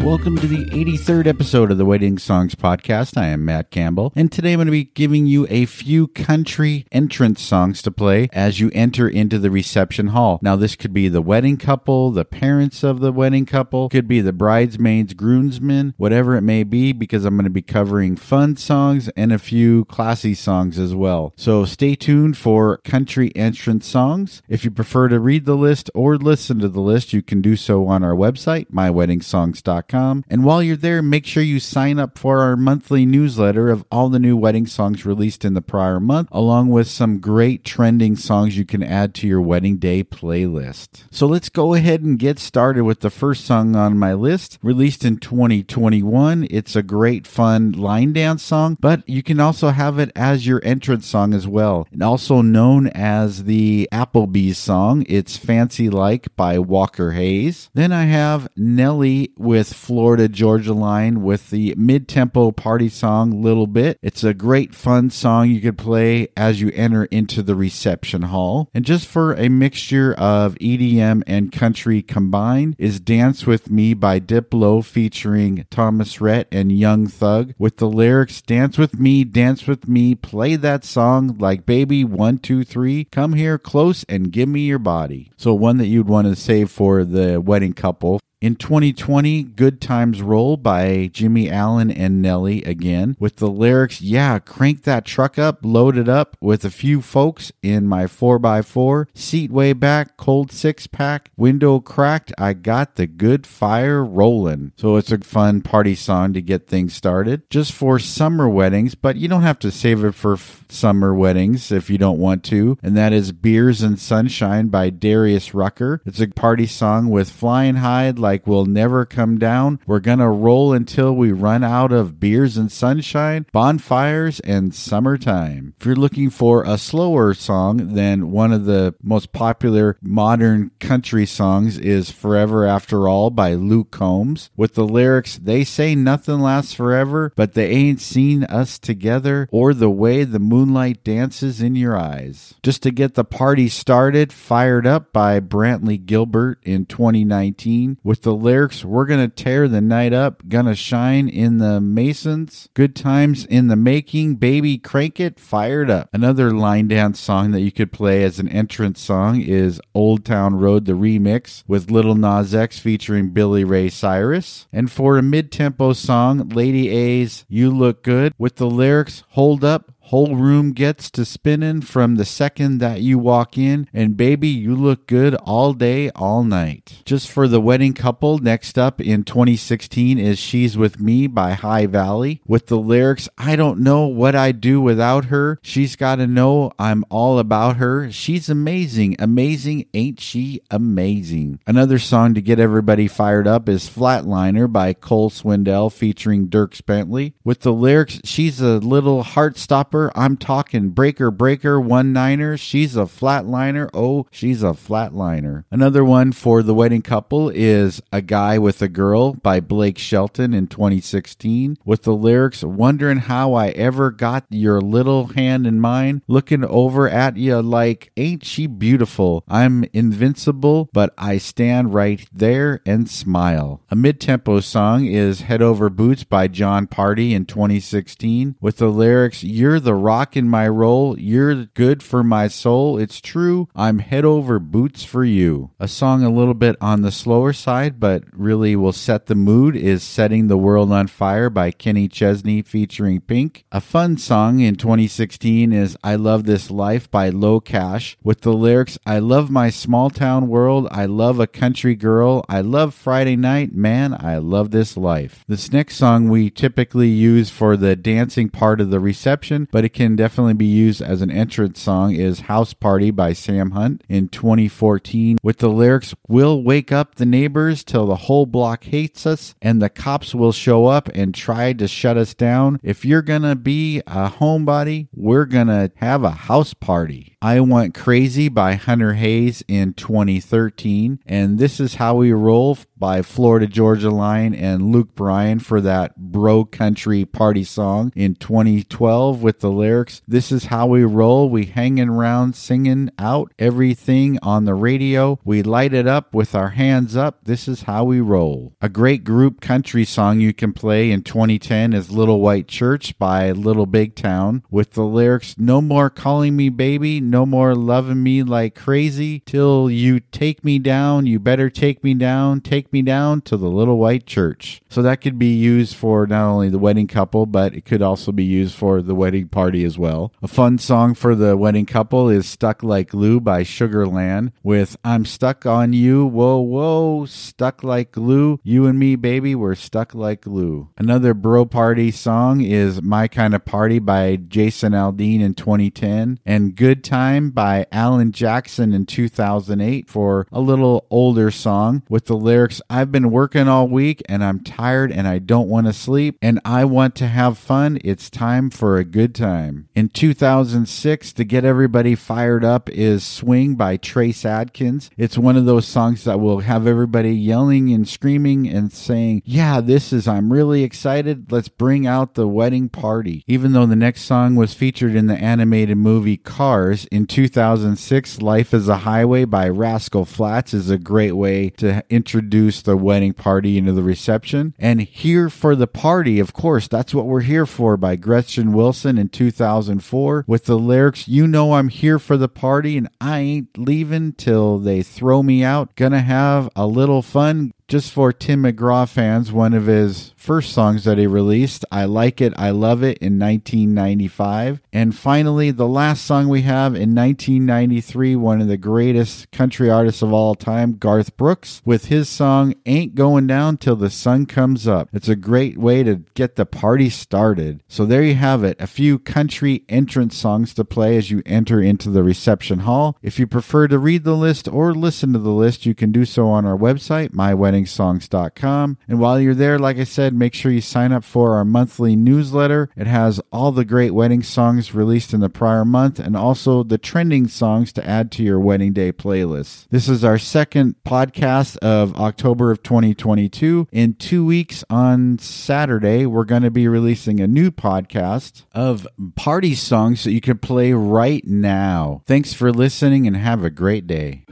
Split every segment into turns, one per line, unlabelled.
Welcome to the 83rd episode of the Wedding Songs Podcast. I am Matt Campbell, and today I'm going to be giving you a few country entrance songs to play as you enter into the reception hall. Now, this could be the wedding couple, the parents of the wedding couple, could be the bridesmaids, groomsmen, whatever it may be, because I'm going to be covering fun songs and a few classy songs as well. So stay tuned for country entrance songs. If you prefer to read the list or listen to the list, you can do so on our website, myweddingsongs.com. And while you're there, make sure you sign up for our monthly newsletter of all the new wedding songs released in the prior month, along with some great trending songs you can add to your wedding day playlist. So let's go ahead and get started with the first song on my list, released in 2021. It's a great, fun line dance song, but you can also have it as your entrance song as well, and also known as the Applebee's song. It's Fancy Like by Walker Hayes. Then I have Nelly with Florida Georgia Line with the mid tempo party song Little Bit. It's a great fun song you could play as you enter into the reception hall. And just for a mixture of EDM and country combined is Dance With Me by Diplo featuring Thomas Rhett and Young Thug with the lyrics Dance with me, dance with me, play that song like baby one, two, three, come here close and give me your body. So one that you'd want to save for the wedding couple in 2020, Good Times Roll by Jimmy Allen and Nelly again, with the lyrics, Yeah, crank that truck up, load it up with a few folks in my 4x4, seat way back, cold six pack, window cracked, I got the good fire rolling. So it's a fun party song to get things started, just for summer weddings, but you don't have to save it for f- summer weddings if you don't want to. And that is Beers and Sunshine by Darius Rucker. It's a party song with Flying High we'll never come down. We're gonna roll until we run out of beers and sunshine, bonfires, and summertime. If you're looking for a slower song, then one of the most popular modern country songs is Forever After All by Luke Combs, with the lyrics, They say nothing lasts forever, but they ain't seen us together, or the way the moonlight dances in your eyes. Just to get the party started, Fired Up by Brantley Gilbert in 2019, with with the lyrics, We're to tear the night up, gonna shine in the Masons, good times in the making, baby, crank it, fired up. Another line dance song that you could play as an entrance song is Old Town Road, the remix with Lil Nas X featuring Billy Ray Cyrus. And for a mid tempo song, Lady A's You Look Good with the lyrics, Hold up, Whole room gets to spinning from the second that you walk in, and baby, you look good all day, all night. Just for the wedding couple, next up in 2016 is She's With Me by High Valley with the lyrics I don't know what I'd do without her. She's got to know I'm all about her. She's amazing. Amazing. Ain't she amazing? Another song to get everybody fired up is Flatliner by Cole Swindell featuring Dierks Bentley with the lyrics She's a little heart stopper I'm talking breaker, breaker, one niner. She's a flatliner. Oh, she's a flatliner. Another one for the wedding couple is A Guy with a Girl by Blake Shelton in 2016 with the lyrics, Wondering how I ever got your little hand in mine, looking over at you like, Ain't she beautiful? I'm invincible, but I stand right there and smile. A mid tempo song is Head Over Boots by Jon Pardi in 2016 with the lyrics, You're the the rock in my roll. You're good for my soul. It's true. I'm head over boots for you. A song a little bit on the slower side, but really will set the mood is Setting the World on Fire by Kenny Chesney featuring Pink. A fun song in 2016 is I Love This Life by LOCASH with the lyrics I love my small town world. I love a country girl. I love Friday night. Man, I love this life. This next song we typically use for the dancing part of the reception, but but it can definitely be used as an entrance song is House Party by Sam Hunt in 2014 with the lyrics, We'll wake up the neighbors till the whole block hates us and the cops will show up and try to shut us down. If you're gonna be a homebody, we're gonna have a house party. I Want Crazy by Hunter Hayes in 2013. And This Is How We Roll by Florida Georgia Line and Luke Bryan for that bro country party song in 2012 with the lyrics This is how we roll. We hanging around singing out everything on the radio. We light it up with our hands up. This is how we roll. A great group country song you can play in 2010 is Little White Church by Little Big Town with the lyrics No more calling me baby, no more loving me like crazy till you take me down. You better take me down. Take me down to the little white church. So that could be used for not only the wedding couple, but it could also be used for the wedding party as well. A fun song for the wedding couple is Stuck Like Glue by Sugarland with I'm Stuck on You. Whoa, whoa, stuck like glue. You and me, baby, we're stuck like glue. Another bro party song is My Kind of Party by Jason Aldean in 2010 and Good Time by Alan Jackson in 2008 for a little older song with the lyrics I've been working all week and I'm tired and I don't want to sleep and I want to have fun. It's time for a good time. In 2006, to get everybody fired up, is Swing by Trace Adkins. It's one of those songs that will have everybody yelling and screaming and saying, Yeah, this is, I'm really excited. Let's bring out the wedding party. Even though the next song was featured in the animated movie Cars in 2006, Life is a Highway by Rascal Flatts is a great way to introduce introduce the wedding party into the reception. And Here for the Party, of course, that's what we're here for by Gretchen Wilson in 2004 with the lyrics, You know I'm here for the party and I ain't leaving till they throw me out. Gonna have a little fun. Just for Tim McGraw fans, one of his first songs that he released, I Like It, I Love It, in 1995. And finally, the last song we have in 1993, one of the greatest country artists of all time, Garth Brooks, with his song Ain't Going Down Till the Sun Comes Up. It's a great way to get the party started. So there you have it, a few country entrance songs to play as you enter into the reception hall. If you prefer to read the list or listen to the list, you can do so on our website, mywedding weddingSongs.com. And while you're there, like I said, make sure you sign up for our monthly newsletter. It has all the great wedding songs released in the prior month and also the trending songs to add to your wedding day playlist. This is our second podcast of October of 2022. In two weeks on Saturday, we're going to be releasing a new podcast of party songs that you can play right now. Thanks for listening and have a great day.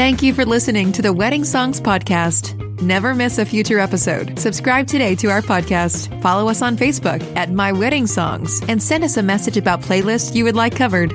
Thank you for listening to the Wedding Songs Podcast. Never miss a future episode. Subscribe today to our podcast. Follow us on Facebook at My Wedding Songs and send us a message about playlists you would like covered.